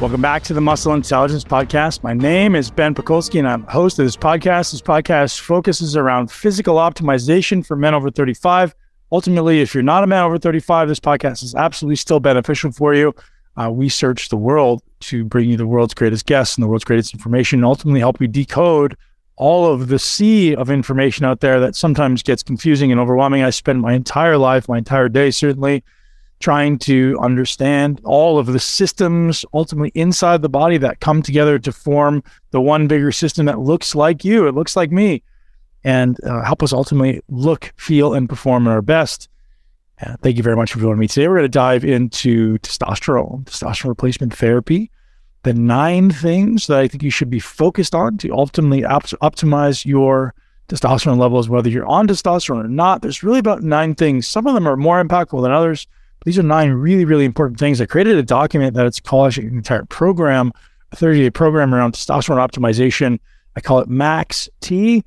Welcome back to the Muscle Intelligence Podcast. My name is Ben Pakulski, and I'm host of this podcast. This podcast focuses around physical optimization for men over 35. Ultimately, if you're not a man over 35, this podcast is absolutely still beneficial for you. Uh, we search the world to bring you the world's greatest guests and the world's greatest information, and ultimately help you decode all of the sea of information out there that sometimes gets confusing and overwhelming. I spend my entire life, my entire day, certainly trying to understand all of the systems ultimately inside the body that come together to form the one bigger system that looks like you, it looks like me, and uh, help us ultimately look, feel, and perform at our best. Uh, thank you very much for joining me today. We're going to dive into testosterone, testosterone replacement therapy, the nine things that I think you should be focused on to ultimately op- optimize your testosterone levels, whether you're on testosterone or not. There's really about nine things. Some of them are more impactful than others. These are nine really, really important things. I created a document that it's called an entire program, a 30 day program around testosterone optimization. I call it Max T.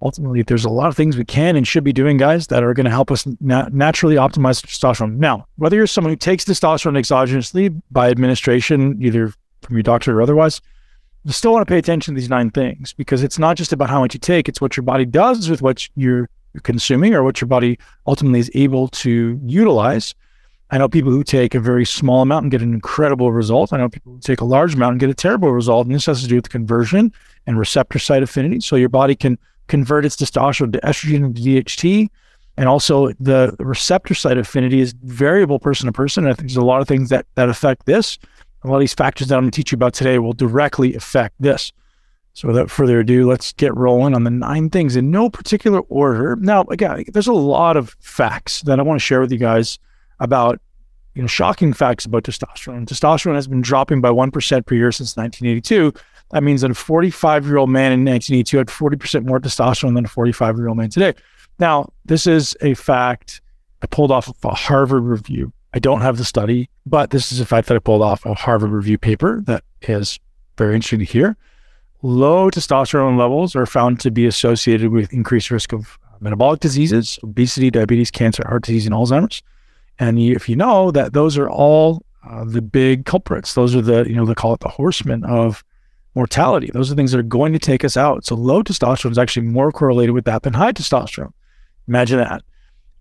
Ultimately, there's a lot of things we can and should be doing, guys, that are going to help us na- naturally optimize testosterone. Now, whether you're someone who takes testosterone exogenously by administration, either from your doctor or otherwise, you still want to pay attention to these nine things because it's not just about how much you take, it's what your body does with what you're consuming or what your body ultimately is able to utilize. I know people who take a very small amount and get an incredible result. I know people who take a large amount and get a terrible result. And this has to do with conversion and receptor site affinity. So your body can convert its testosterone to estrogen and DHT. And also the receptor site affinity is variable person to person. And I think there's a lot of things that that affect this. A lot of these factors that I'm going to teach you about today will directly affect this. So without further ado, let's get rolling on the nine things in no particular order. Now, again, there's a lot of facts that I want to share with you guys about, you know, shocking facts about testosterone. Testosterone has been dropping by 1% per year since 1982. That means that a 45 year old man in 1982 had 40% more testosterone than a 45 year old man today. Now, this is a fact I pulled off of a Harvard review. I don't have the study, but this is a fact that I pulled off a Harvard review paper that is very interesting to hear. Low testosterone levels are found to be associated with increased risk of metabolic diseases, obesity, diabetes, cancer, heart disease, and Alzheimer's. And if you know that those are all uh, the big culprits, those are the, you know, they call it the horsemen of mortality. Those are things that are going to take us out. So low testosterone is actually more correlated with that than high testosterone. Imagine that.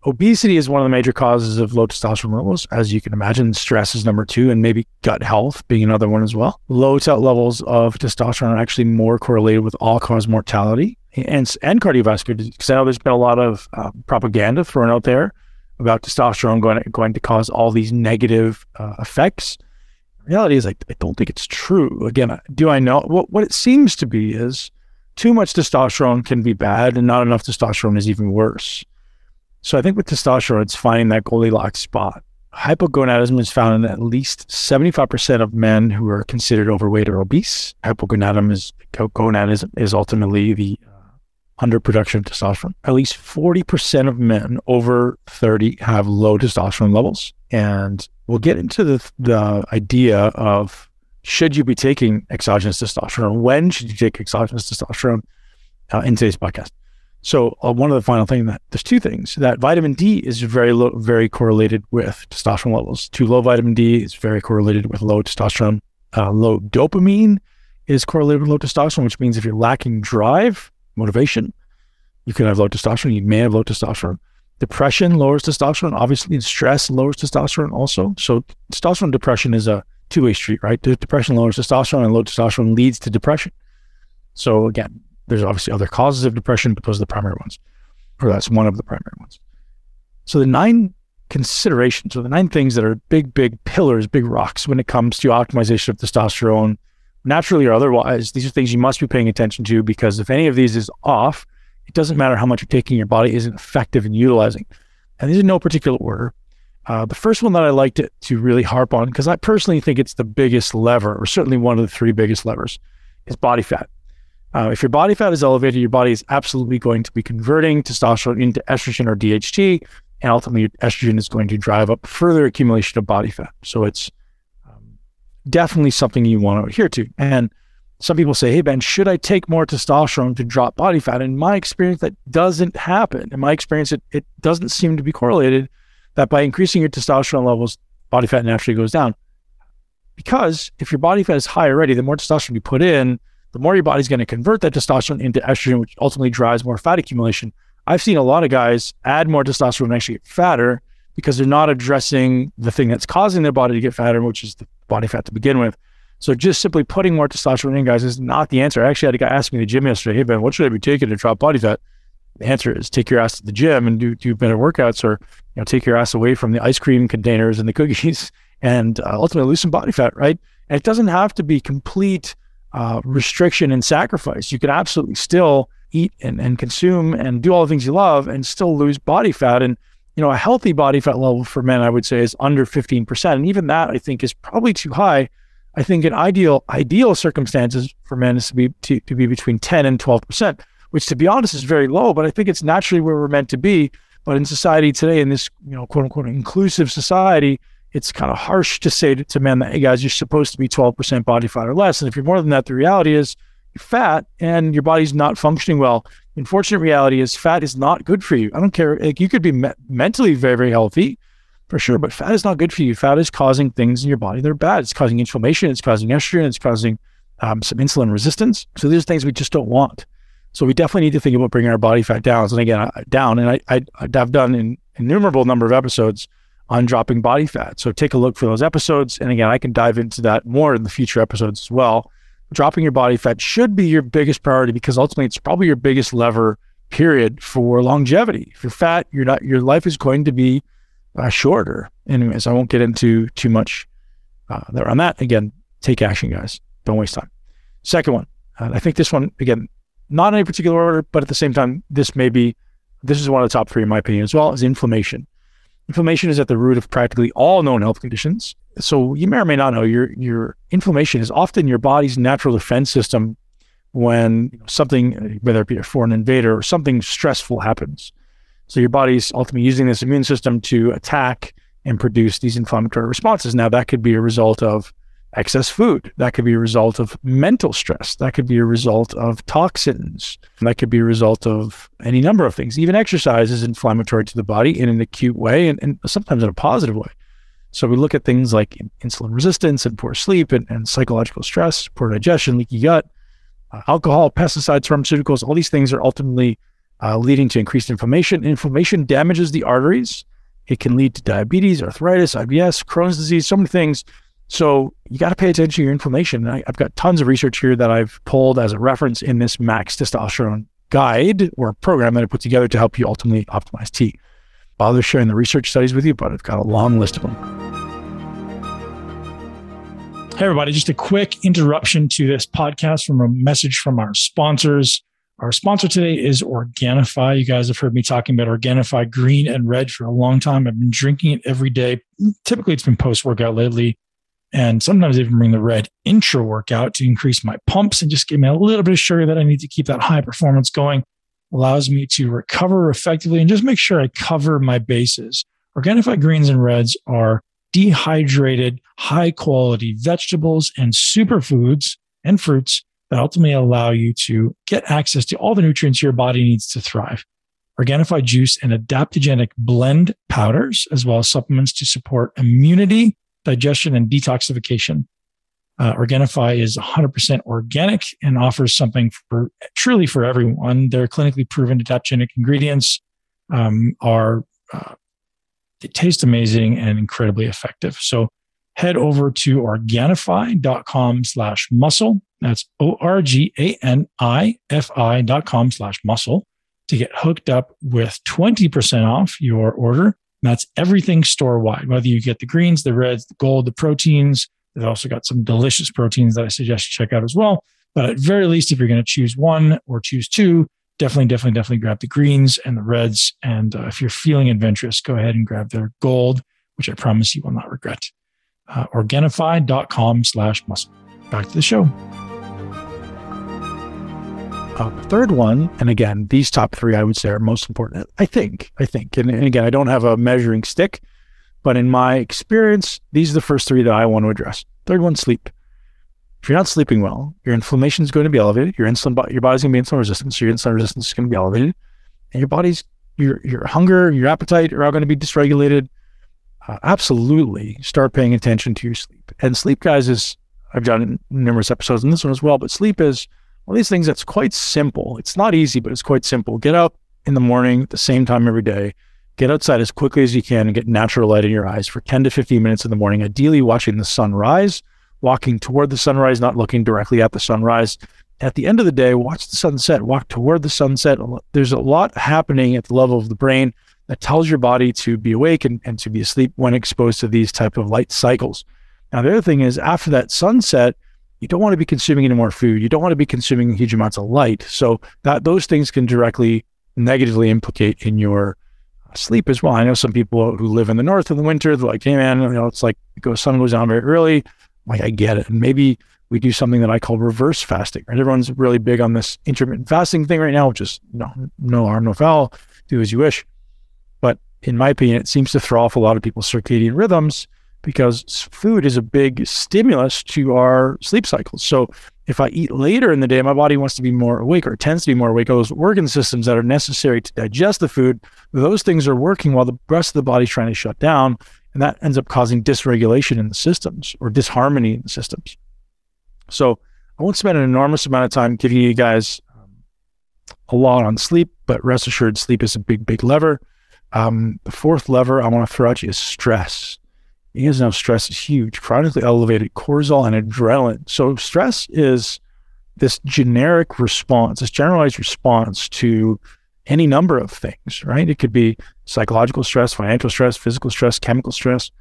Obesity is one of the major causes of low testosterone levels. As you can imagine, stress is number two, and maybe gut health being another one as well. Low levels of testosterone are actually more correlated with all cause mortality and, and cardiovascular disease. Because I know there's been a lot of uh, propaganda thrown out there about testosterone going, going to cause all these negative uh, effects. Reality is, I, I don't think it's true. Again, do I know? What, what it seems to be is too much testosterone can be bad, and not enough testosterone is even worse. So I think with testosterone, it's finding that Goldilocks spot. Hypogonadism is found in at least 75% of men who are considered overweight or obese. Hypogonadism is, gonadism is ultimately the uh, underproduction of testosterone. At least 40% of men over 30 have low testosterone levels. And we'll get into the, the idea of should you be taking exogenous testosterone? When should you take exogenous testosterone uh, in today's podcast? So uh, one of the final things that there's two things that vitamin D is very low, very correlated with testosterone levels. Too low vitamin D is very correlated with low testosterone. Uh, low dopamine is correlated with low testosterone, which means if you're lacking drive, motivation, you can have low testosterone. You may have low testosterone. Depression lowers testosterone, obviously, and stress lowers testosterone also. So testosterone depression is a two-way street, right? Depression lowers testosterone, and low testosterone leads to depression. So again, there's obviously other causes of depression, but those are the primary ones, or that's one of the primary ones. So the nine considerations, or the nine things that are big, big pillars, big rocks when it comes to optimization of testosterone, naturally or otherwise, these are things you must be paying attention to because if any of these is off, it doesn't matter how much you're taking, your body isn't effective in utilizing. And these are no particular order. Uh, the first one that I like to, to really harp on, because I personally think it's the biggest lever, or certainly one of the three biggest levers, is body fat. Uh, if your body fat is elevated, your body is absolutely going to be converting testosterone into estrogen or DHT, and ultimately, estrogen is going to drive up further accumulation of body fat. So it's um, definitely something you want to adhere to. And some people say, "Hey Ben, should I take more testosterone to drop body fat?" In my experience, that doesn't happen. In my experience, it, it doesn't seem to be correlated. That by increasing your testosterone levels, body fat naturally goes down. Because if your body fat is high already, the more testosterone you put in, the more your body's going to convert that testosterone into estrogen, which ultimately drives more fat accumulation. I've seen a lot of guys add more testosterone and actually get fatter because they're not addressing the thing that's causing their body to get fatter, which is the body fat to begin with. So just simply putting more testosterone in, guys, is not the answer. I actually had a guy ask me in the gym yesterday, "Hey Ben, what should I be taking to drop body fat?" The answer is take your ass to the gym and do do better workouts, or you know, take your ass away from the ice cream containers and the cookies, and uh, ultimately lose some body fat, right? And it doesn't have to be complete uh, restriction and sacrifice. You can absolutely still eat and, and consume and do all the things you love and still lose body fat. And you know, a healthy body fat level for men, I would say, is under 15%. And even that, I think, is probably too high. I think in ideal ideal circumstances for men is to be to, to be between 10 and 12%, which to be honest is very low, but I think it's naturally where we're meant to be. But in society today, in this, you know, quote unquote inclusive society, it's kind of harsh to say to, to men that, hey guys, you're supposed to be 12% body fat or less. And if you're more than that, the reality is you're fat and your body's not functioning well. The unfortunate reality is fat is not good for you. I don't care. Like you could be me- mentally very, very healthy for sure, but fat is not good for you. Fat is causing things in your body that are bad. It's causing inflammation. It's causing estrogen. It's causing um, some insulin resistance. So these are things we just don't want. So we definitely need to think about bringing our body fat down. And again, I, down. And I, I, I've done an innumerable number of episodes on dropping body fat. So take a look for those episodes. And again, I can dive into that more in the future episodes as well. Dropping your body fat should be your biggest priority because ultimately it's probably your biggest lever period for longevity. If you're fat, you're not your life is going to be uh, shorter. Anyways, I won't get into too much uh, there on that. Again, take action, guys. Don't waste time. Second one, uh, I think this one again, not in any particular order, but at the same time, this may be this is one of the top three in my opinion as well. Is inflammation. Inflammation is at the root of practically all known health conditions. So you may or may not know your your inflammation is often your body's natural defense system when something, whether it be a foreign invader or something stressful happens. So your body's ultimately using this immune system to attack and produce these inflammatory responses. Now that could be a result of excess food. That could be a result of mental stress. That could be a result of toxins. That could be a result of any number of things. Even exercise is inflammatory to the body in an acute way and, and sometimes in a positive way. So we look at things like insulin resistance and poor sleep and, and psychological stress, poor digestion, leaky gut, uh, alcohol, pesticides, pharmaceuticals. All these things are ultimately uh, leading to increased inflammation. Inflammation damages the arteries. It can lead to diabetes, arthritis, IBS, Crohn's disease, so many things so you got to pay attention to your inflammation. I, have got tons of research here that I've pulled as a reference in this max testosterone guide or program that I put together to help you ultimately optimize T. Bother sharing the research studies with you, but I've got a long list of them. Hey, everybody, just a quick interruption to this podcast from a message from our sponsors. Our sponsor today is Organifi. You guys have heard me talking about Organifi green and red for a long time. I've been drinking it every day. Typically, it's been post workout lately and sometimes even bring the red intra workout to increase my pumps and just give me a little bit of sugar that I need to keep that high performance going. Allows me to recover effectively and just make sure I cover my bases. Organifi greens and reds are dehydrated, high quality vegetables and superfoods and fruits that ultimately allow you to get access to all the nutrients your body needs to thrive. Organifi juice and adaptogenic blend powders, as well as supplements to support immunity digestion, and detoxification. Uh, Organifi is 100% organic and offers something for truly for everyone. Their clinically proven adaptogenic ingredients um, are uh, they taste amazing and incredibly effective. So head over to organifi.com slash muscle. That's O-R-G-A-N-I-F-I dot com slash muscle to get hooked up with 20% off your order that's everything store wide, whether you get the greens, the reds, the gold, the proteins. They've also got some delicious proteins that I suggest you check out as well. But at very least, if you're going to choose one or choose two, definitely, definitely, definitely grab the greens and the reds. And uh, if you're feeling adventurous, go ahead and grab their gold, which I promise you will not regret. Uh, Organifi.com slash muscle. Back to the show. Uh, third one, and again, these top three I would say are most important. I think, I think, and, and again, I don't have a measuring stick, but in my experience, these are the first three that I want to address. Third one, sleep. If you're not sleeping well, your inflammation is going to be elevated. Your insulin, your body's going to be insulin resistant, so your insulin resistance is going to be elevated, and your body's your your hunger, your appetite are all going to be dysregulated. uh, absolutely start paying attention to your sleep. And sleep, guys, is I've done numerous episodes on this one as well, but sleep is one of these things that's quite simple. It's not easy, but it's quite simple. Get up in the morning at the same time every day. Get outside as quickly as you can and get natural light in your eyes for 10 to 15 minutes in the morning, ideally watching the sunrise, walking toward the sunrise, not looking directly at the sunrise. At the end of the day, watch the sunset, walk toward the sunset. There's a lot happening at the level of the brain that tells your body to be awake and, and to be asleep when exposed to these type of light cycles. Now, the other thing is after that sunset, you don't want to be consuming any more food. You don't want to be consuming huge amounts of light. So that those things can directly negatively implicate in your sleep as well. I know some people who live in the north in the winter, they're like, hey man, you know, it's like goes sun goes down very early. Like I get it. And maybe we do something that I call reverse fasting. Right? Everyone's really big on this intermittent fasting thing right now, which is no no harm, no foul. Do as you wish. But in my opinion, it seems to throw off a lot of people's circadian rhythms because food is a big stimulus to our sleep cycles. So if I eat later in the day, my body wants to be more awake or tends to be more awake. Those organ systems that are necessary to digest the food, those things are working while the rest of the body's trying to shut down. And that ends up causing dysregulation in the systems or disharmony in the systems. So I won't spend an enormous amount of time giving you guys um, a lot on sleep, but rest assured, sleep is a big, big lever. Um, the fourth lever I want to throw at you is stress. Guys know stress is huge, chronically elevated cortisol and adrenaline. So stress is this generic response, this generalized response to any number of things, right? It could be psychological stress, financial stress, physical stress, chemical stress.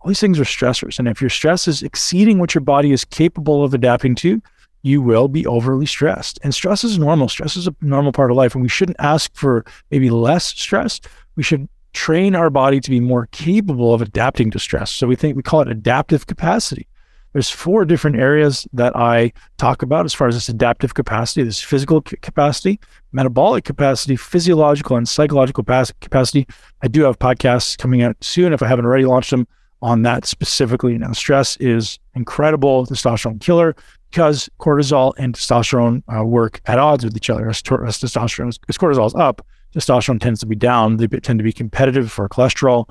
All these things are stressors. And if your stress is exceeding what your body is capable of adapting to, you will be overly stressed. And stress is normal. Stress is a normal part of life. And we shouldn't ask for maybe less stress. We should train our body to be more capable of adapting to stress. So we think we call it adaptive capacity. There's four different areas that I talk about as far as this adaptive capacity. This physical capacity, metabolic capacity, physiological and psychological capacity. I do have podcasts coming out soon if I haven't already launched them on that specifically. Now, stress is incredible testosterone killer because cortisol and testosterone uh, work at odds with each other. As, as testosterone, as cortisol is up, testosterone tends to be down. They tend to be competitive for cholesterol.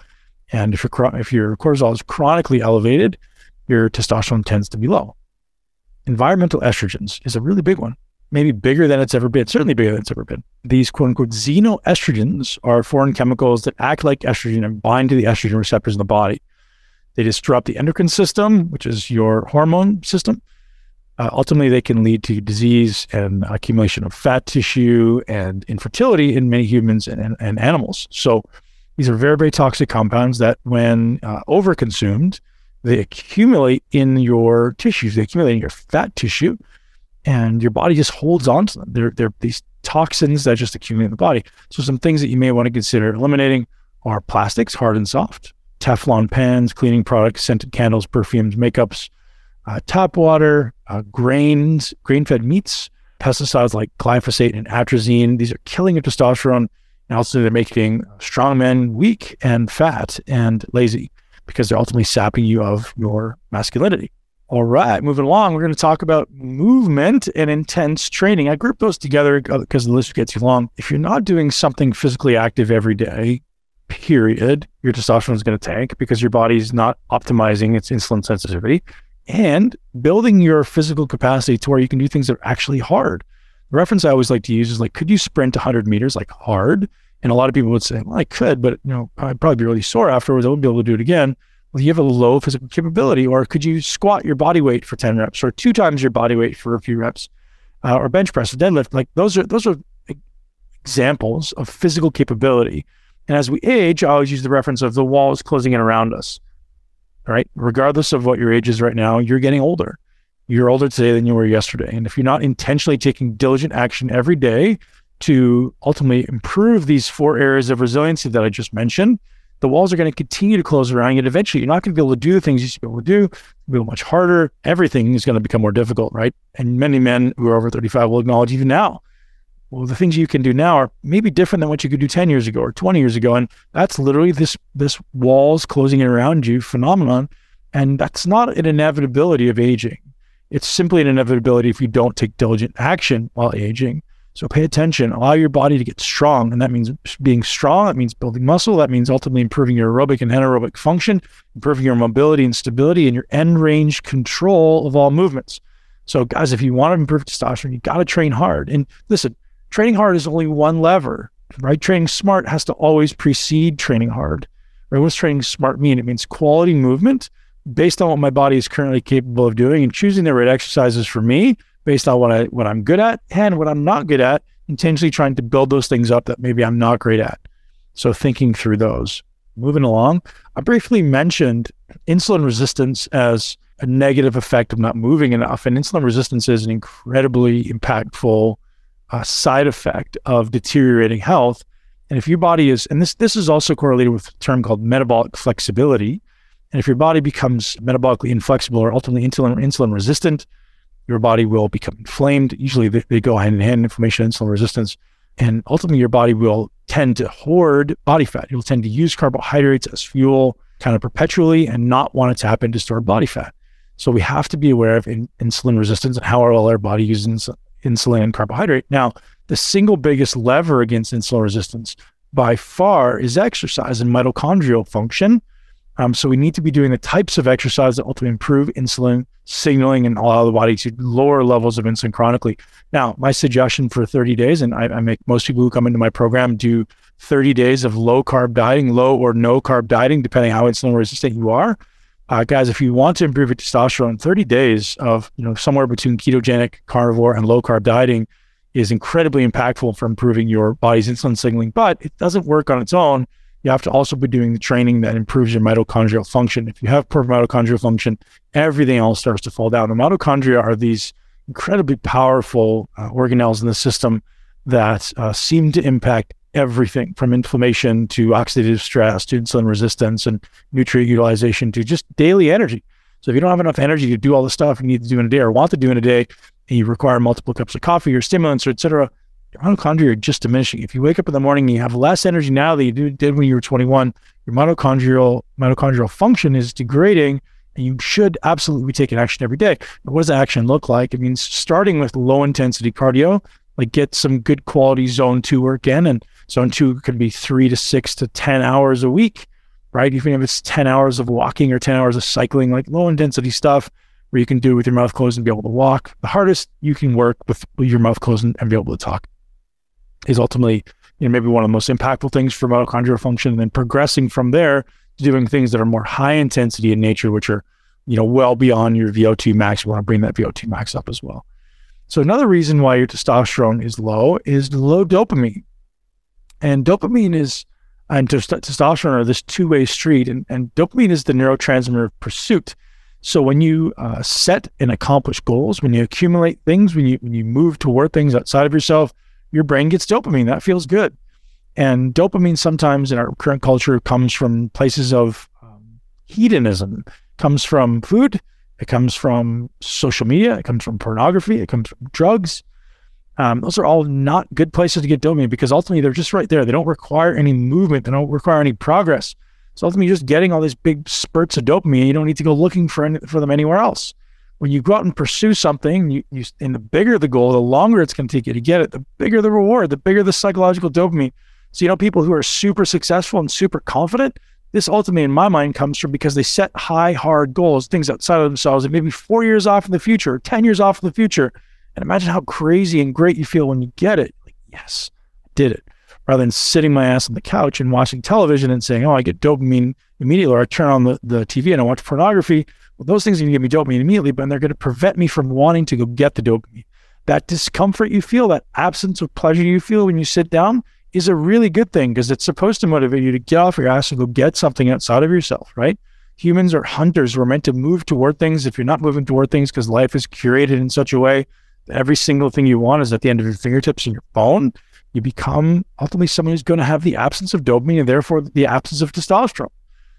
And if your, if your cortisol is chronically elevated, your testosterone tends to be low. Environmental estrogens is a really big one, maybe bigger than it's ever been, certainly bigger than it's ever been. These quote unquote xenoestrogens are foreign chemicals that act like estrogen and bind to the estrogen receptors in the body. They disrupt the endocrine system, which is your hormone system, uh, ultimately they can lead to disease and accumulation of fat tissue and infertility in many humans and, and, and animals. So these are very, very toxic compounds that, when uh, overconsumed, they accumulate in your tissues, they accumulate in your fat tissue, and your body just holds on to them. They're, they're these toxins that just accumulate in the body. So, some things that you may want to consider eliminating are plastics, hard and soft, Teflon pans, cleaning products, scented candles, perfumes, makeups, uh, tap water, uh, grains, grain fed meats, pesticides like glyphosate and atrazine. These are killing your testosterone. And also, they're making strong men weak and fat and lazy because they're ultimately sapping you of your masculinity. All right, moving along, we're going to talk about movement and intense training. I group those together because the list gets too long. If you're not doing something physically active every day, period, your testosterone is going to tank because your body's not optimizing its insulin sensitivity and building your physical capacity to where you can do things that are actually hard. The reference I always like to use is like, could you sprint 100 meters like hard? And a lot of people would say, well, I could, but you know, I'd probably be really sore afterwards. I wouldn't be able to do it again. Well, you have a low physical capability, or could you squat your body weight for 10 reps, or two times your body weight for a few reps, uh, or bench press, or deadlift? Like those are those are examples of physical capability. And as we age, I always use the reference of the walls closing in around us right? Regardless of what your age is right now, you're getting older. You're older today than you were yesterday. And if you're not intentionally taking diligent action every day to ultimately improve these four areas of resiliency that I just mentioned, the walls are going to continue to close around you. And eventually, you're not going to be able to do the things you used to be able to do. It'll be much harder. Everything is going to become more difficult, right? And many men who are over 35 will acknowledge even now well, the things you can do now are maybe different than what you could do 10 years ago or 20 years ago. And that's literally this, this walls closing around you phenomenon. And that's not an inevitability of aging. It's simply an inevitability if you don't take diligent action while aging. So pay attention, allow your body to get strong. And that means being strong, that means building muscle, that means ultimately improving your aerobic and anaerobic function, improving your mobility and stability, and your end range control of all movements. So, guys, if you want to improve testosterone, you got to train hard. And listen, training hard is only one lever, right? Training smart has to always precede training hard. Right? What does training smart mean? It means quality movement based on what my body is currently capable of doing and choosing the right exercises for me based on what I what I'm good at and what I'm not good at, intentionally trying to build those things up that maybe I'm not great at. So thinking through those. Moving along, I briefly mentioned insulin resistance as a negative effect of not moving enough. And insulin resistance is an incredibly impactful uh, side effect of deteriorating health. And if your body is, and this this is also correlated with a term called metabolic flexibility. And if your body becomes metabolically inflexible or ultimately insulin insulin resistant, your body will become inflamed. Usually they, they go hand in hand, inflammation, insulin resistance. And ultimately, your body will tend to hoard body fat. You'll tend to use carbohydrates as fuel kind of perpetually and not want it to tap into stored body fat. So we have to be aware of in, insulin resistance and how well our body uses insulin and carbohydrate. Now, the single biggest lever against insulin resistance by far is exercise and mitochondrial function. Um, so we need to be doing the types of exercise that ultimately improve insulin signaling and allow the body to lower levels of insulin chronically. Now, my suggestion for 30 days, and I, I make most people who come into my program do 30 days of low carb dieting, low or no carb dieting, depending how insulin resistant you are. Uh, guys, if you want to improve your testosterone, 30 days of you know somewhere between ketogenic, carnivore, and low carb dieting is incredibly impactful for improving your body's insulin signaling. But it doesn't work on its own you have to also be doing the training that improves your mitochondrial function. If you have poor mitochondrial function, everything else starts to fall down. The mitochondria are these incredibly powerful uh, organelles in the system that uh, seem to impact everything from inflammation to oxidative stress to insulin resistance and nutrient utilization to just daily energy. So if you don't have enough energy to do all the stuff you need to do in a day or want to do in a day, and you require multiple cups of coffee or stimulants or et cetera, your mitochondria are just diminishing. If you wake up in the morning and you have less energy now than you did when you were 21, your mitochondrial mitochondrial function is degrading, and you should absolutely be taking action every day. But what does action look like? It means starting with low intensity cardio, like get some good quality zone two work in, and zone two could be three to six to 10 hours a week, right? Even if it's 10 hours of walking or 10 hours of cycling, like low intensity stuff where you can do it with your mouth closed and be able to walk. The hardest you can work with your mouth closed and be able to talk is ultimately you know maybe one of the most impactful things for mitochondrial function and then progressing from there to doing things that are more high intensity in nature which are you know well beyond your VO2 max you want to bring that VO2 max up as well so another reason why your testosterone is low is low dopamine and dopamine is and testosterone are this two-way street and, and dopamine is the neurotransmitter of pursuit so when you uh, set and accomplish goals when you accumulate things when you when you move toward things outside of yourself your brain gets dopamine. That feels good. And dopamine sometimes in our current culture comes from places of um, hedonism, comes from food, it comes from social media, it comes from pornography, it comes from drugs. Um, those are all not good places to get dopamine because ultimately they're just right there. They don't require any movement, they don't require any progress. So ultimately, you're just getting all these big spurts of dopamine. You don't need to go looking for any, for them anywhere else when you go out and pursue something, you, you and the bigger the goal, the longer it's going to take you to get it, the bigger the reward, the bigger the psychological dopamine. So, you know, people who are super successful and super confident, this ultimately, in my mind, comes from because they set high, hard goals, things outside of themselves, and maybe four years off in the future, 10 years off in the future. And imagine how crazy and great you feel when you get it. Like, yes, I did it. Rather than sitting my ass on the couch and watching television and saying, oh, I get dopamine immediately, or I turn on the, the TV and I watch pornography well, those things are going to give me dopamine immediately, but they're going to prevent me from wanting to go get the dopamine. That discomfort you feel, that absence of pleasure you feel when you sit down is a really good thing because it's supposed to motivate you to get off your ass and go get something outside of yourself, right? Humans are hunters. We're meant to move toward things. If you're not moving toward things because life is curated in such a way every single thing you want is at the end of your fingertips in your phone, you become ultimately someone who's going to have the absence of dopamine and therefore the absence of testosterone.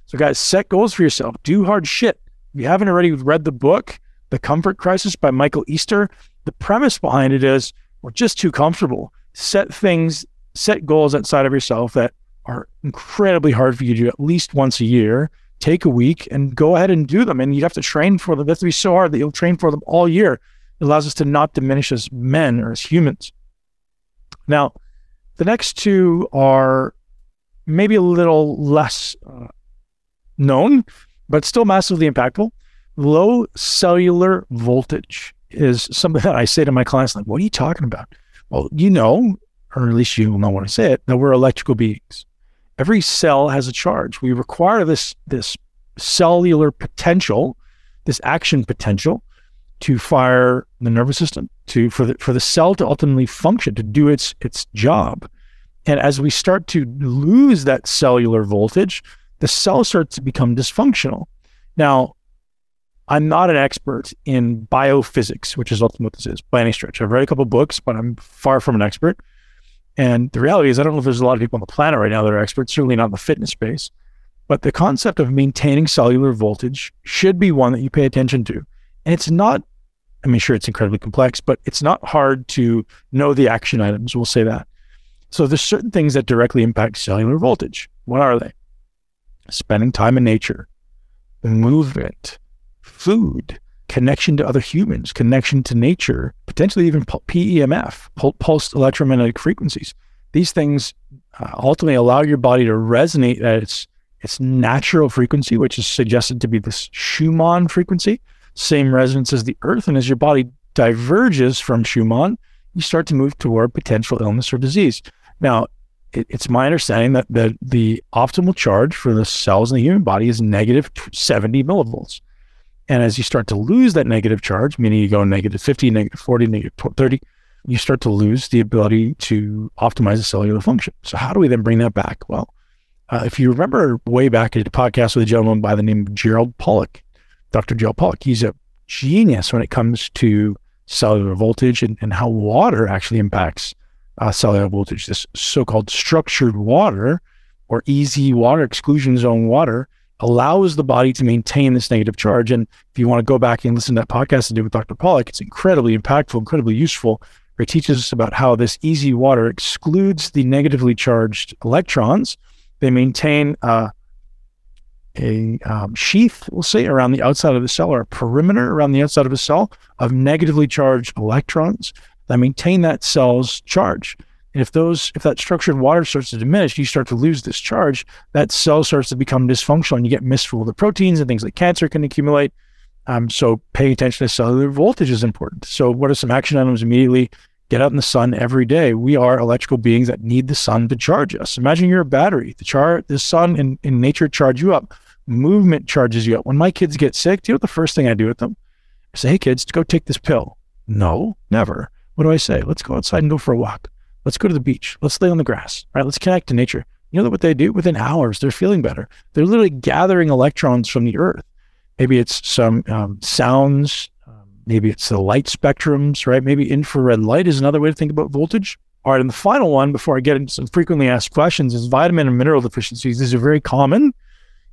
So, guys, set goals for yourself. Do hard shit. If you haven't already read the book, The Comfort Crisis by Michael Easter, the premise behind it is we're just too comfortable. Set things, set goals outside of yourself that are incredibly hard for you to do at least once a year. Take a week and go ahead and do them. And you have to train for them. Have to be so hard that you'll train for them all year. It allows us to not diminish as men or as humans. Now, the next two are maybe a little less uh, known, but still massively impactful. Low cellular voltage is something that I say to my clients, like, what are you talking about? Well, you know, or at least you will know when I say it, that we're electrical beings. Every cell has a charge. We require this, this cellular potential, this action potential to fire the nervous system, to for the for the cell to ultimately function, to do its its job. And as we start to lose that cellular voltage, the cell starts to become dysfunctional. Now, I'm not an expert in biophysics, which is ultimately what this is by any stretch. I've read a couple books, but I'm far from an expert. And the reality is, I don't know if there's a lot of people on the planet right now that are experts, certainly not in the fitness space. But the concept of maintaining cellular voltage should be one that you pay attention to. And it's not, I mean, sure, it's incredibly complex, but it's not hard to know the action items. We'll say that. So there's certain things that directly impact cellular voltage. What are they? Spending time in nature, movement, food, connection to other humans, connection to nature, potentially even PEMF, pulsed electromagnetic frequencies. These things uh, ultimately allow your body to resonate at its its natural frequency, which is suggested to be this Schumann frequency, same resonance as the Earth. And as your body diverges from Schumann, you start to move toward potential illness or disease. Now, it, it's my understanding that the, the optimal charge for the cells in the human body is negative 70 millivolts. And as you start to lose that negative charge, meaning you go negative 50, negative 40, negative 30, you start to lose the ability to optimize the cellular function. So, how do we then bring that back? Well, uh, if you remember way back at a podcast with a gentleman by the name of Gerald Pollack, Dr. Joe Pollack. he's a genius when it comes to cellular voltage and, and how water actually impacts uh, cellular voltage. This so called structured water or EZ water exclusion zone water allows the body to maintain this negative charge. And if you want to go back and listen to that podcast I did with Dr. Pollack, it's incredibly impactful, incredibly useful. It teaches us about how this EZ water excludes the negatively charged electrons. They maintain uh, a um, sheath, we'll say, around the outside of the cell or a perimeter around the outside of a cell of negatively charged electrons that maintain that cell's charge. And if those, if that structured water starts to diminish, you start to lose this charge. That cell starts to become dysfunctional, and you get misfold the proteins and things like cancer can accumulate. Um, so paying attention to cellular voltage is important. So what are some action items immediately? Get out in the sun every day. We are electrical beings that need the sun to charge us. Imagine you're a battery. The char, the sun in, in nature charge you up. Movement charges you up. When my kids get sick, do you know the first thing I do with them? I say, hey kids, go take this pill. No, never. What do I say? Let's go outside and go for a walk. Let's go to the beach. Let's lay on the grass. Right? Let's connect to nature. You know what they do? Within hours, they're feeling better. They're literally gathering electrons from the earth. Maybe it's some um, sounds. Um, maybe it's the light spectrums, right? Maybe infrared light is another way to think about voltage. All right. And the final one, before I get into some frequently asked questions, is vitamin and mineral deficiencies. These are very common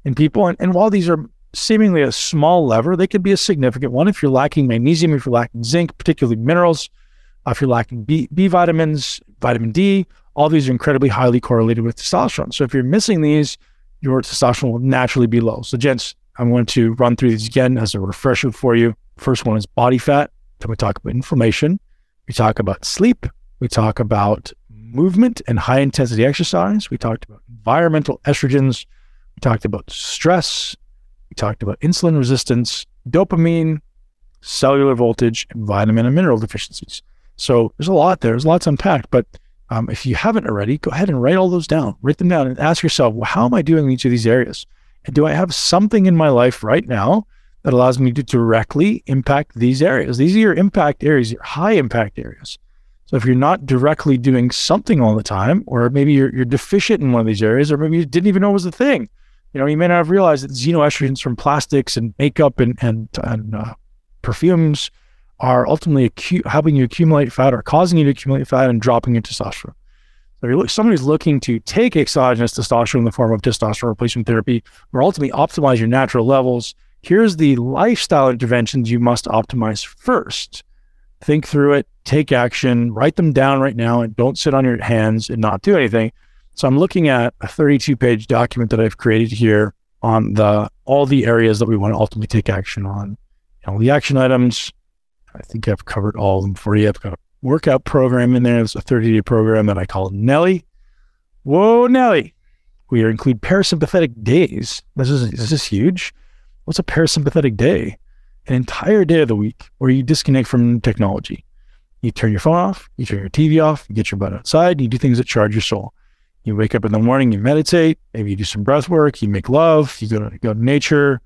in people. And, and while these are seemingly a small lever, they could be a significant one if you're lacking magnesium, if you're lacking zinc, particularly minerals. Uh, if you're lacking B, B vitamins, vitamin D, all these are incredibly highly correlated with testosterone. So if you're missing these, your testosterone will naturally be low. So, gents, I'm going to run through these again as a refresher for you. First one is body fat. Then we talk about inflammation. We talk about sleep. We talk about movement and high intensity exercise. We talked about environmental estrogens. We talked about stress. We talked about insulin resistance, dopamine, cellular voltage, and vitamin and mineral deficiencies. So there's a lot there. There's lots unpacked. But um, if you haven't already, go ahead and write all those down. Write them down and ask yourself, well, how am I doing in each of these areas? And do I have something in my life right now that allows me to directly impact these areas? These are your impact areas, your high impact areas. So if you're not directly doing something all the time, or maybe you're, you're deficient in one of these areas, or maybe you didn't even know it was a thing, you know, you may not have realized that xenoestrogens from plastics and makeup and and, and uh, perfumes are ultimately acu- helping you accumulate fat or causing you to accumulate fat and dropping your testosterone. So if you're somebody who's looking to take exogenous testosterone in the form of testosterone replacement therapy or ultimately optimize your natural levels. Here's the lifestyle interventions you must optimize first. Think through it, take action, write them down right now, and don't sit on your hands and not do anything. So I'm looking at a 32 page document that I've created here on the all the areas that we want to ultimately take action on. Know, the action items, I think I've covered all of them for you. I've got a workout program in there. It's a 30 day program that I call Nelly. Whoa, Nelly. We include parasympathetic days. This is, this is huge. What's a parasympathetic day? An entire day of the week where you disconnect from technology. You turn your phone off, you turn your TV off, you get your butt outside, you do things that charge your soul. You wake up in the morning, you meditate, maybe you do some breath work, you make love, you go to, go to nature,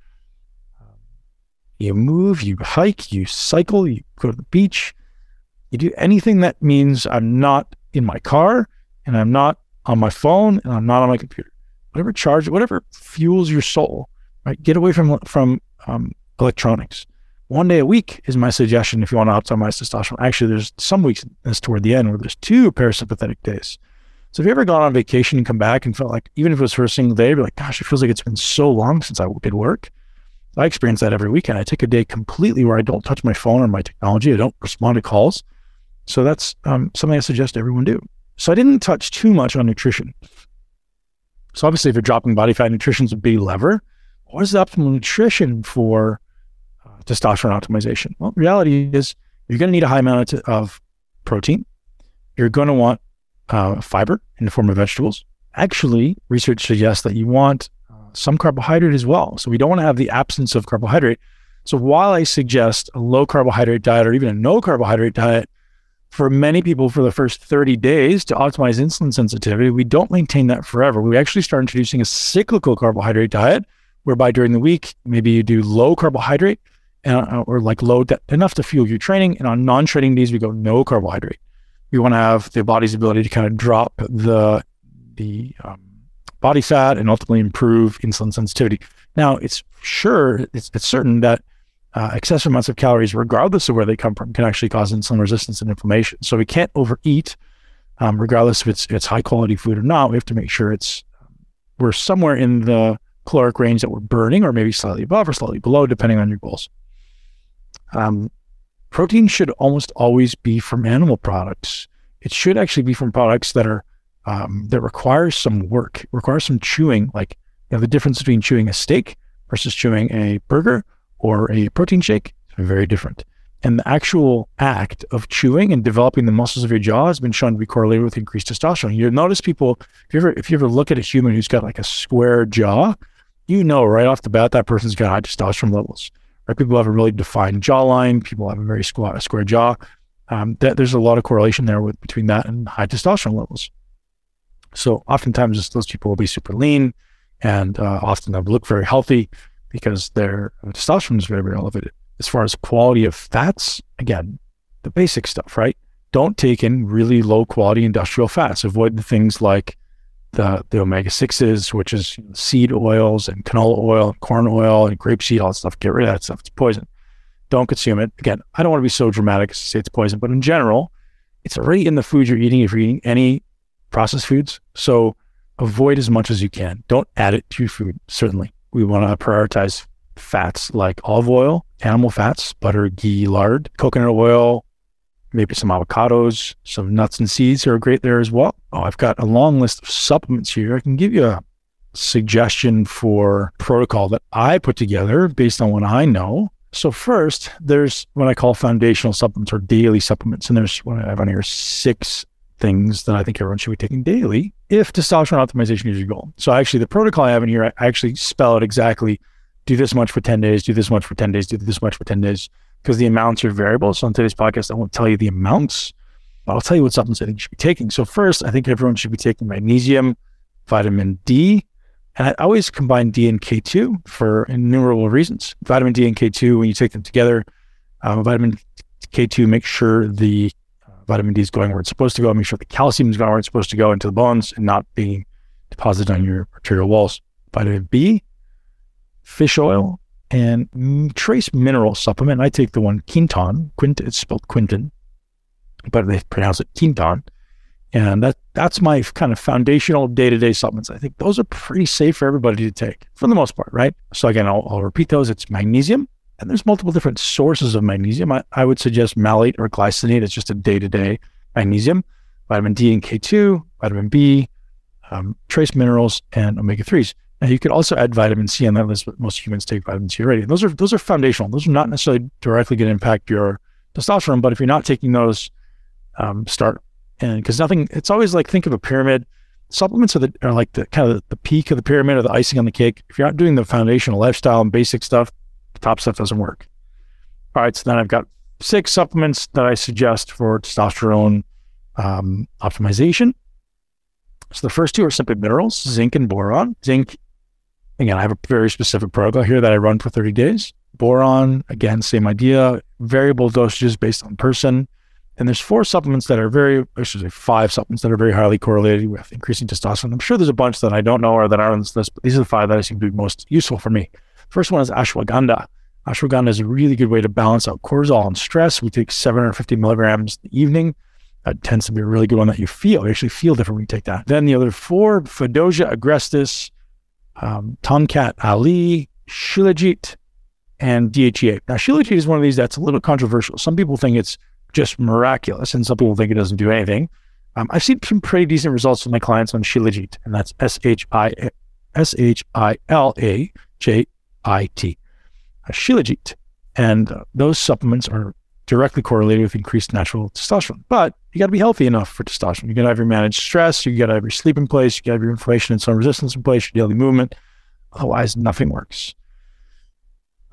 you move, you hike, you cycle, you go to the beach, you do anything that means I'm not in my car and I'm not on my phone and I'm not on my computer. Whatever charge, whatever fuels your soul, right? Get away from from um, electronics one day a week is my suggestion if you want to optimize testosterone. Actually, there's some weeks that's toward the end where there's two parasympathetic days. So if you ever gone on vacation and come back and felt like, even if it was first single day, be like, gosh, it feels like it's been so long since I did work. I experience that every weekend. I take a day completely where I don't touch my phone or my technology. I don't respond to calls. So that's um, something I suggest everyone do. So I didn't touch too much on nutrition. So obviously, if you're dropping body fat, nutrition is a big lever. What is the optimal nutrition for testosterone optimization? Well, reality is you're going to need a high amount of protein. You're going to want uh, fiber in the form of vegetables. Actually, research suggests that you want uh, some carbohydrate as well. So we don't want to have the absence of carbohydrate. So while I suggest a low carbohydrate diet or even a no carbohydrate diet, for many people for the first 30 days to optimize insulin sensitivity, we don't maintain that forever. We actually start introducing a cyclical carbohydrate diet, whereby during the week, maybe you do low carbohydrate uh, or like low de- enough to fuel your training. And on non-training days, we go no carbohydrate. We want to have the body's ability to kind of drop the the um, body fat and ultimately improve insulin sensitivity. Now, it's sure it's, it's certain that uh, excessive amounts of calories, regardless of where they come from, can actually cause insulin resistance and inflammation. So we can't overeat, um, regardless if it's it's high quality food or not. We have to make sure it's we're somewhere in the caloric range that we're burning, or maybe slightly above or slightly below, depending on your goals. Um, protein should almost always be from animal products. It should actually be from products that are um, that require some work, require some chewing. Like you know, the difference between chewing a steak versus chewing a burger or a protein shake is very different. And the actual act of chewing and developing the muscles of your jaw has been shown to be correlated with increased testosterone. You'll notice people, if you ever if you ever look at a human who's got like a square jaw, you know right off the bat that person's got high testosterone levels. Right? People have a really defined jawline. People have a very square, square jaw. Um, that, there's a lot of correlation there with between that and high testosterone levels. So oftentimes those people will be super lean and uh, often they'll look very healthy because their testosterone is very, very elevated. As far as quality of fats, again, the basic stuff, right? Don't take in really low quality industrial fats. Avoid the things like the, the omega 6s, which is seed oils and canola oil, and corn oil, and grapeseed, all that stuff. Get rid of that stuff. It's poison. Don't consume it. Again, I don't want to be so dramatic to say it's poison, but in general, it's already in the food you're eating if you're eating any processed foods. So avoid as much as you can. Don't add it to your food, certainly. We want to prioritize fats like olive oil, animal fats, butter, ghee, lard, coconut oil, maybe some avocados, some nuts and seeds are great there as well. Oh, I've got a long list of supplements here. I can give you a suggestion for protocol that I put together based on what I know. So first, there's what I call foundational supplements or daily supplements. And there's what I have on here, six things that I think everyone should be taking daily if testosterone optimization is your goal. So actually the protocol I have in here, I actually spell it exactly. Do this much for 10 days, do this much for 10 days, do this much for 10 days because the amounts are variable. So on today's podcast, I won't tell you the amounts, but I'll tell you what supplements I think you should be taking. So first, I think everyone should be taking magnesium, vitamin D, and I always combine D and K2 for innumerable reasons. Vitamin D and K2, when you take them together, um, vitamin K2 makes sure the uh, vitamin D is going where it's supposed to go. Make sure the calcium is going where it's supposed to go into the bones and not being deposited on your arterial walls. Vitamin B, fish oil, and trace mineral supplement. I take the one Quinton. Quint, it's spelled Quinton, but they pronounce it Quinton. And that that's my kind of foundational day to day supplements. I think those are pretty safe for everybody to take for the most part, right? So again, I'll, I'll repeat those. It's magnesium, and there's multiple different sources of magnesium. I, I would suggest malate or glycinate. It's just a day to day magnesium, vitamin D and K2, vitamin B, um, trace minerals, and omega 3s. Now you could also add vitamin C on that list, but most humans take vitamin C already. And those are those are foundational. Those are not necessarily directly going to impact your testosterone, but if you're not taking those um, start. And because nothing, it's always like think of a pyramid. Supplements are, the, are like the kind of the, the peak of the pyramid or the icing on the cake. If you're not doing the foundational lifestyle and basic stuff, the top stuff doesn't work. All right, so then I've got six supplements that I suggest for testosterone um, optimization. So the first two are simply minerals, zinc and boron. Zinc, again, I have a very specific protocol here that I run for 30 days. Boron, again, same idea, variable dosages based on person. And there's four supplements that are very, I should say five supplements that are very highly correlated with increasing testosterone. I'm sure there's a bunch that I don't know or that aren't on this list, but these are the five that I seem to be most useful for me. First one is ashwagandha. Ashwagandha is a really good way to balance out cortisol and stress. We take 750 milligrams in the evening. That tends to be a really good one that you feel. You actually feel different when you take that. Then the other four, Fadogia agrestis, um, Tongkat Ali, Shilajit, and DHEA. Now, Shilajit is one of these that's a little controversial. Some people think it's just miraculous, and some people think it doesn't do anything. Um, I've seen some pretty decent results with my clients on Shilajit, and that's S H I S H I L A J I T. Shilajit. And uh, those supplements are directly correlated with increased natural testosterone. But you got to be healthy enough for testosterone. You got to have your managed stress. You got to have your sleep in place. You got to have your inflammation and insulin resistance in place, your daily movement. Otherwise, nothing works.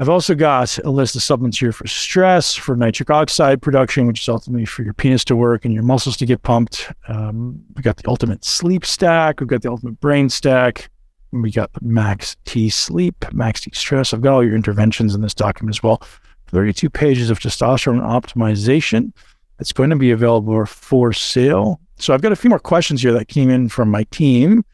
I've also got a list of supplements here for stress, for nitric oxide production, which is ultimately for your penis to work and your muscles to get pumped. Um, we got the ultimate sleep stack. We've got the ultimate brain stack. We got the Max T Sleep, Max T Stress. I've got all your interventions in this document as well. 32 pages of testosterone optimization. It's going to be available for sale. So I've got a few more questions here that came in from my team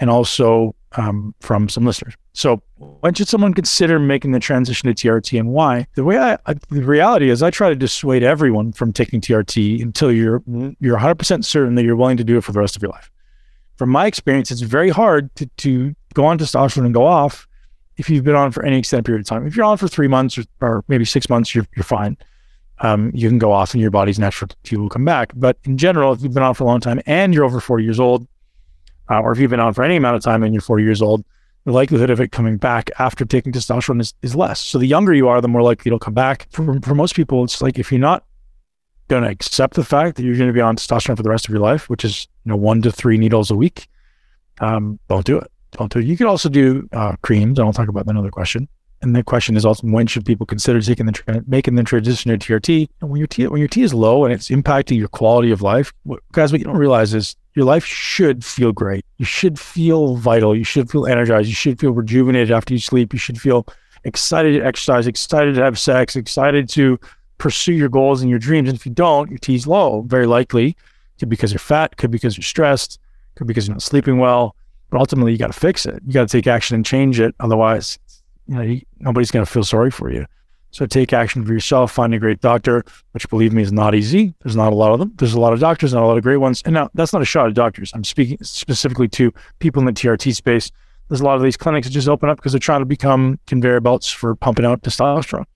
and also um, from some listeners. So when should someone consider making the transition to TRT and why? The way I, I, the reality is I try to dissuade everyone from taking TRT until you're you're 100% certain that you're willing to do it for the rest of your life. From my experience, it's very hard to, to go on testosterone and go off if you've been on for any extended period of time. If you're on for three months or, or maybe six months, you're, you're fine. Um, you can go off and your body's natural T will come back. But in general, if you've been on for a long time and you're over 40 years old, uh, or if you've been on for any amount of time and you're 40 years old, the likelihood of it coming back after taking testosterone is, is less. So the younger you are, the more likely it'll come back. For, for most people, it's like if you're not going to accept the fact that you're going to be on testosterone for the rest of your life, which is you know one to three needles a week, um, don't do it it. You could also do uh, creams, and I'll talk about another question. And the question is also when should people consider taking the tra- making the transition to TRT? And when your T when your T is low and it's impacting your quality of life, what, guys, what you don't realize is your life should feel great. You should feel vital. You should feel energized. You should feel rejuvenated after you sleep. You should feel excited to exercise, excited to have sex, excited to pursue your goals and your dreams. And if you don't, your T is low. Very likely, could be because you're fat, could be because you're stressed, could be because you're not sleeping well but ultimately, you got to fix it. You got to take action and change it. Otherwise, you know, you, nobody's going to feel sorry for you. So take action for yourself. Find a great doctor, which believe me is not easy. There's not a lot of them. There's a lot of doctors, not a lot of great ones. And now that's not a shot at doctors. I'm speaking specifically to people in the TRT space. There's a lot of these clinics that just open up because they're trying to become conveyor belts for pumping out testosterone.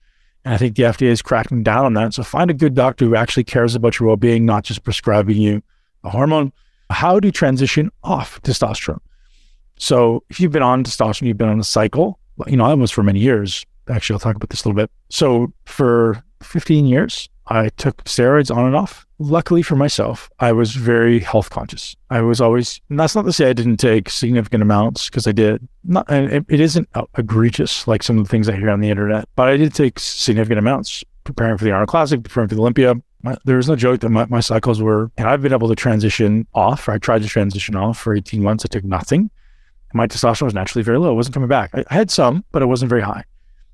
And I think the FDA is cracking down on that. So find a good doctor who actually cares about your well-being, not just prescribing you a hormone. How do you transition off testosterone? So if you've been on testosterone, you've been on a cycle, you know, I was for many years. Actually, I'll talk about this a little bit. So for 15 years, I took steroids on and off. Luckily for myself, I was very health conscious. I was always, and that's not to say I didn't take significant amounts because I did. Not, it, it isn't uh, egregious like some of the things I hear on the internet, but I did take significant amounts preparing for the Arnold Classic, preparing for the Olympia. My, there was no joke that my, my cycles were, and I've been able to transition off. I tried to transition off for 18 months. I took nothing my testosterone was naturally very low. It wasn't coming back. I, I had some, but it wasn't very high.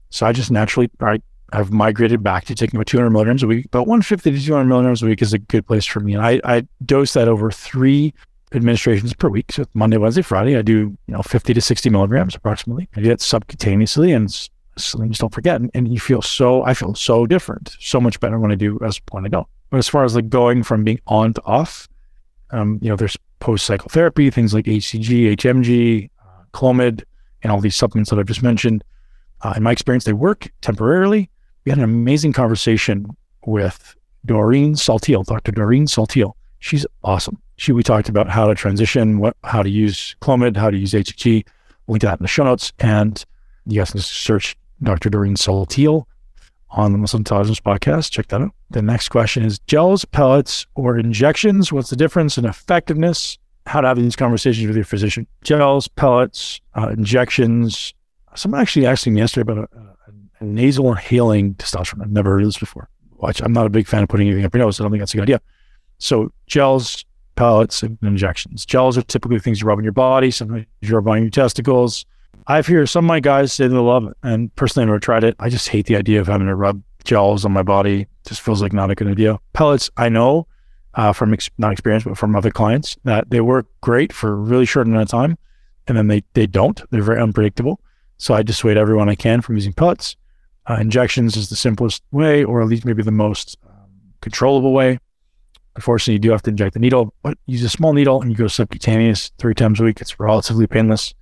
So I just naturally, I, I've migrated back to taking about 200 milligrams a week. About 150 to 200 milligrams a week is a good place for me. And I, I dose that over three administrations per week. So Monday, Wednesday, Friday, I do, you know, 50 to 60 milligrams approximately. I do that subcutaneously and just don't forget. And, and, you feel so, I feel so different, so much better when I do as when I don't. But as far as like going from being on to off, um, you know, there's post cycle therapy, things like HCG, HMG, uh, Clomid, and all these supplements that I've just mentioned. Uh, in my experience, they work temporarily. We had an amazing conversation with Doreen Saltiel, Dr. Doreen Saltiel. She's awesome. She we talked about how to transition, what how to use Clomid, how to use HCG. We'll link to that in the show notes. And you guys can search Dr. Doreen Saltiel on the Muscle Intelligence podcast. Check that out. The next question is gels, pellets, or injections? What's the difference in effectiveness? How to have these conversations with your physician? Gels, pellets, uh, injections. Someone actually asked me yesterday about a, a, nasal inhaling testosterone. I've never heard of this before. Watch, I'm not a big fan of putting anything up your nose. I don't think that's a good idea. So gels, pellets, and injections. Gels are typically things you rub on your body. Sometimes you rub on your testicles I've heard some of my guys say they love it. And personally, I've never tried it. I just hate the idea of having to rub gels on my body. Just feels like not a good idea. Pellets, I know uh, from ex- not experience, but from other clients that they work great for a really short amount of time. And then they, they don't. They're very unpredictable. So I dissuade everyone I can from using pellets. Uh, injections is the simplest way, or at least maybe the most um, controllable way. Unfortunately, you do have to inject the needle, but use a small needle and you go subcutaneous three times a week. It's relatively painless.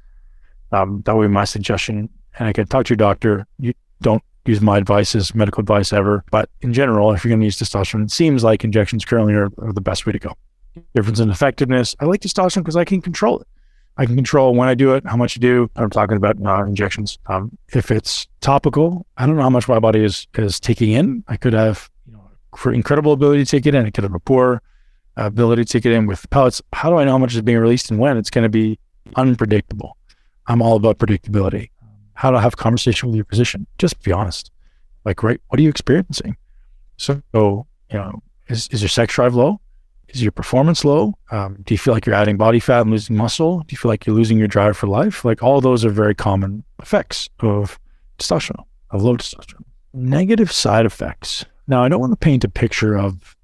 Um, that would be my suggestion. And I can talk to your doctor. You don't use my advice as medical advice ever, but in general, if you're going to use testosterone, it seems like injections currently are, are the best way to go. Difference in effectiveness. I like testosterone because I can control it. I can control when I do it, how much I do. I'm talking about uh, injections. Um, if it's topical, I don't know how much my body is is taking in. I could have you know incredible ability to take it in. I could have a poor ability to take it in with pellets. How do I know how much is being released and when? It's going to be unpredictable. I'm all about predictability. How to have conversation with your physician. Just be honest. Like, right, what are you experiencing? So, you know, is, is your sex drive low? Is your performance low? Um, do you feel like you're adding body fat and losing muscle? Do you feel like you're losing your drive for life? Like all those are very common effects of testosterone, of low testosterone. Negative side effects. Now, I don't want to paint a picture of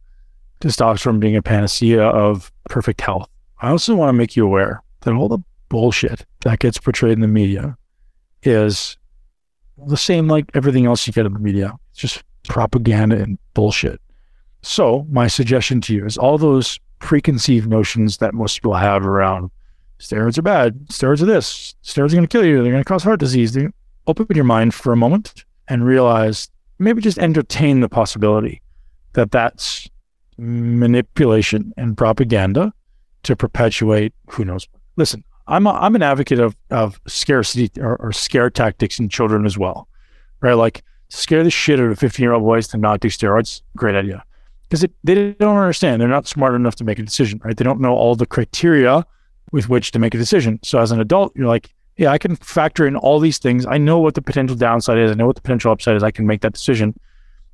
testosterone being a panacea of perfect health. I also want to make you aware that all the bullshit that gets portrayed in the media is the same like everything else you get in the media. It's just propaganda and bullshit. So, my suggestion to you is all those preconceived notions that most people have around steroids are bad, steroids are this, steroids are going to kill you, they're going to cause heart disease. They open your mind for a moment and realize maybe just entertain the possibility that that's manipulation and propaganda to perpetuate who knows. Listen, I'm a, I'm an advocate of of scarcity or, or, scare tactics in children as well, right? Like scare the shit out of 15 year old boys to not do steroids. Great idea, because they don't understand. They're not smart enough to make a decision, right? They don't know all the criteria with which to make a decision. So as an adult, you're like, yeah, I can factor in all these things. I know what the potential downside is. I know what the potential upside is. I can make that decision.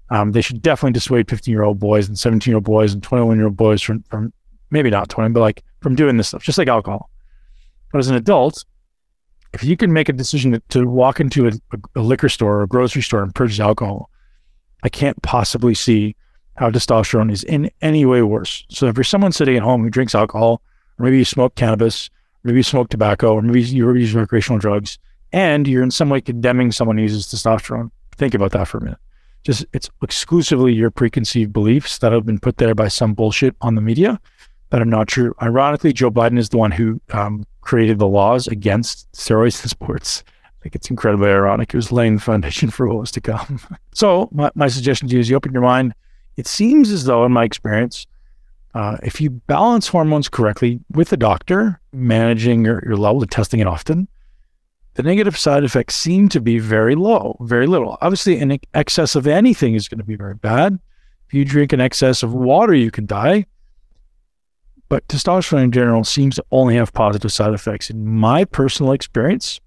Um, they should definitely dissuade 15 year old boys and 17 year old boys and 21 year old boys from, from maybe not 20, but like from doing this stuff, just like alcohol. But as an adult, if you can make a decision to, to walk into a, a, liquor store or a grocery store and purchase alcohol, I can't possibly see how testosterone is in any way worse. So if you're someone sitting at home who drinks alcohol, or maybe you smoke cannabis, maybe you smoke tobacco, or maybe you use recreational drugs, and you're in some way condemning someone who uses testosterone, think about that for a minute. Just it's exclusively your preconceived beliefs that have been put there by some bullshit on the media that are not true. Ironically, Joe Biden is the one who um, created the laws against steroids in sports. I think it's incredibly ironic. It was laying the foundation for what was to come. so, my, my suggestion to you is you open your mind. It seems as though, in my experience, uh, if you balance hormones correctly with a doctor, managing your, your level and testing it often, the negative side effects seem to be very low, very little. Obviously, an excess of anything is going to be very bad. If you drink an excess of water, you can die. But testosterone in general seems to only have positive side effects. In my personal experience,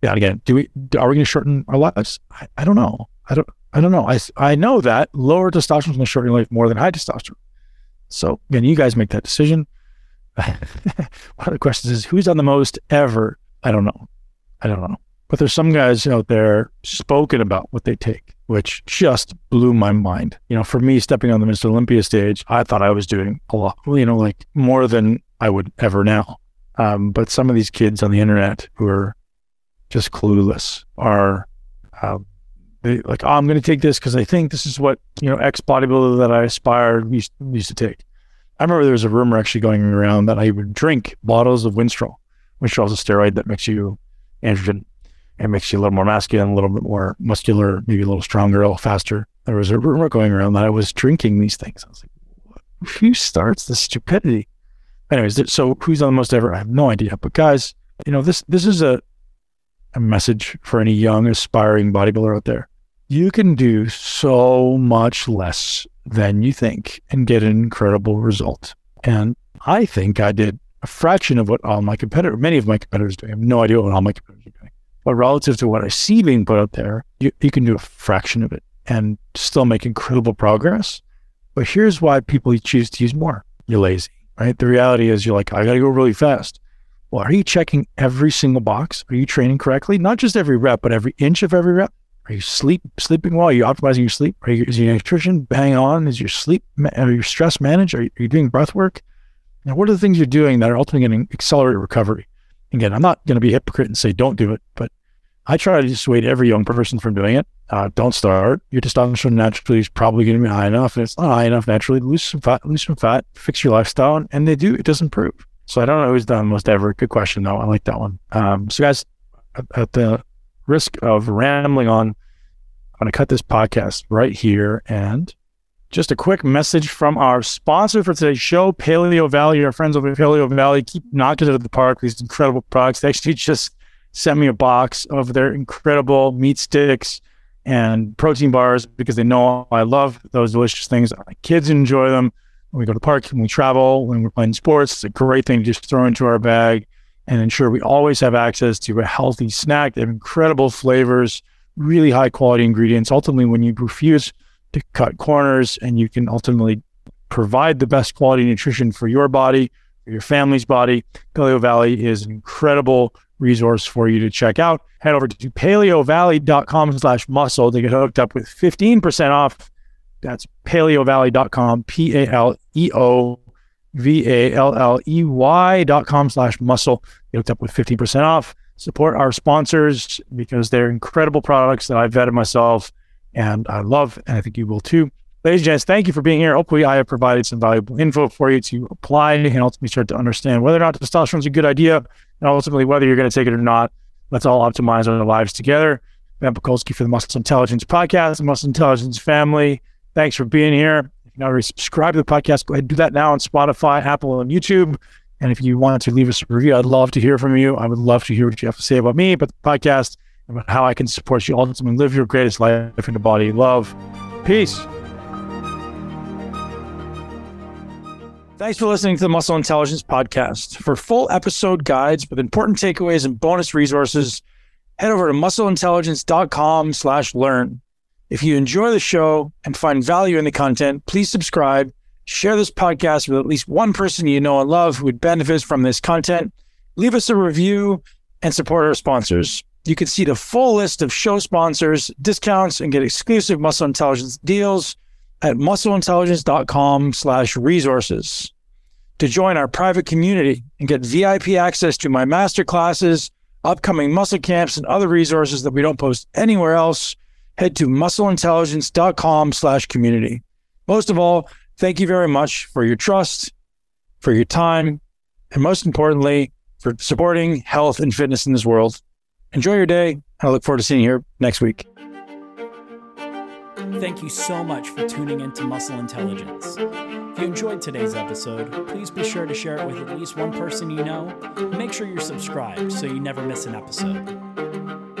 yeah, again, do we are we going to shorten our lives? I, I, don't know. I don't. I don't know. I I know that lower testosterone is going to shorten life more than high testosterone. So again, you guys make that decision. One of the questions is who's done the most ever? I don't know. I don't know. But there's some guys out there spoken about what they take which just blew my mind. You know, for me, stepping on the Mr. Olympia stage, I thought I was doing a lot, you know, like more than I would ever now. Um, but some of these kids on the internet who are just clueless are uh, they like, oh, I'm going to take this because I think this is what, you know, ex bodybuilder that I aspired used, used to take. I remember there was a rumor actually going around that I would drink bottles of Winstrol. Winstrol is a steroid that makes you androgen it makes you a little more masculine, a little bit more muscular, maybe a little stronger, a little faster. There was a rumor going around that I was drinking these things. I was like, who starts this stupidity? Anyways, so who's on the most ever? I have no idea. But guys, you know, this this is a a message for any young aspiring bodybuilder out there. You can do so much less than you think and get an incredible result. And I think I did a fraction of what all my competitors, many of my competitors do. I have no idea what all my competitors doing. But relative to what I see being put out there, you, you can do a fraction of it and still make incredible progress. But here's why people choose to use more. You're lazy, right? The reality is you're like, I got to go really fast. Well, are you checking every single box? Are you training correctly? Not just every rep, but every inch of every rep. Are you sleep sleeping well? Are you optimizing your sleep? Are you, is your nutrition bang on? Is your sleep, are uh, your stress managed? Are you, are you doing breath work? Now, what are the things you're doing that are ultimately going to accelerate recovery? Again, I'm not going to be a hypocrite and say don't do it, but I try to dissuade every young person from doing it. Uh, don't start. Your testosterone naturally is probably going to be high enough. And it's not high enough naturally. Lose some fat, lose some fat, fix your lifestyle. And they do, it does improve. So I don't know who's done most ever. Good question, though. I like that one. Um, so, guys, at, at the risk of rambling on, I'm going to cut this podcast right here. And just a quick message from our sponsor for today's show, Paleo Valley. Our friends over at Paleo Valley keep knocking it out of the park. These incredible products. They actually just sent me a box of their incredible meat sticks and protein bars because they know I love those delicious things. My kids enjoy them. When we go to the park, when we travel, when we're playing sports, it's a great thing to just throw into our bag and ensure we always have access to a healthy snack. They have incredible flavors, really high quality ingredients. Ultimately, when you refuse to cut corners and you can ultimately provide the best quality nutrition for your body, for your family's body, Paleo Valley is an incredible resource for you to check out. Head over to paleovalley.com slash muscle to get hooked up with 15% off. That's paleovalley.com, P A L E O V A L L E Y dot com slash muscle. Get hooked up with 15% off. Support our sponsors because they're incredible products that I've vetted myself and I love, and I think you will too. Ladies and gents, thank you for being here. Hopefully, I have provided some valuable info for you to apply and ultimately start to understand whether or not testosterone is a good idea and ultimately whether you're going to take it or not. Let's all optimize our lives together. Ben Pakulski for the Muscle Intelligence Podcast, Muscle Intelligence family. Thanks for being here. If you not already subscribe to the podcast, go ahead and do that now on Spotify, Apple, and YouTube. And if you want to leave us a review, I'd love to hear from you. I would love to hear what you have to say about me, but the podcast, about how I can support you ultimately live your greatest life in the body love. Peace. Thanks for listening to the Muscle Intelligence Podcast. For full episode guides with important takeaways and bonus resources, head over to muscleintelligence.com slash learn. If you enjoy the show and find value in the content, please subscribe, share this podcast with at least one person you know and love who would benefit from this content, leave us a review, and support our sponsors. You can see the full list of show sponsors, discounts, and get exclusive Muscle Intelligence deals at muscleintelligence.com slash resources to join our private community and get VIP access to my master classes, upcoming muscle camps, and other resources that we don't post anywhere else, head to muscleintelligence.com slash community. Most of all, thank you very much for your trust, for your time, and most importantly, for supporting health and fitness in this world. Enjoy your day, I look forward to seeing you here next week. Thank you so much for tuning into Muscle Intelligence. If you enjoyed today's episode, please be sure to share it with at least one person you know. Make sure you're subscribed so you never miss an episode.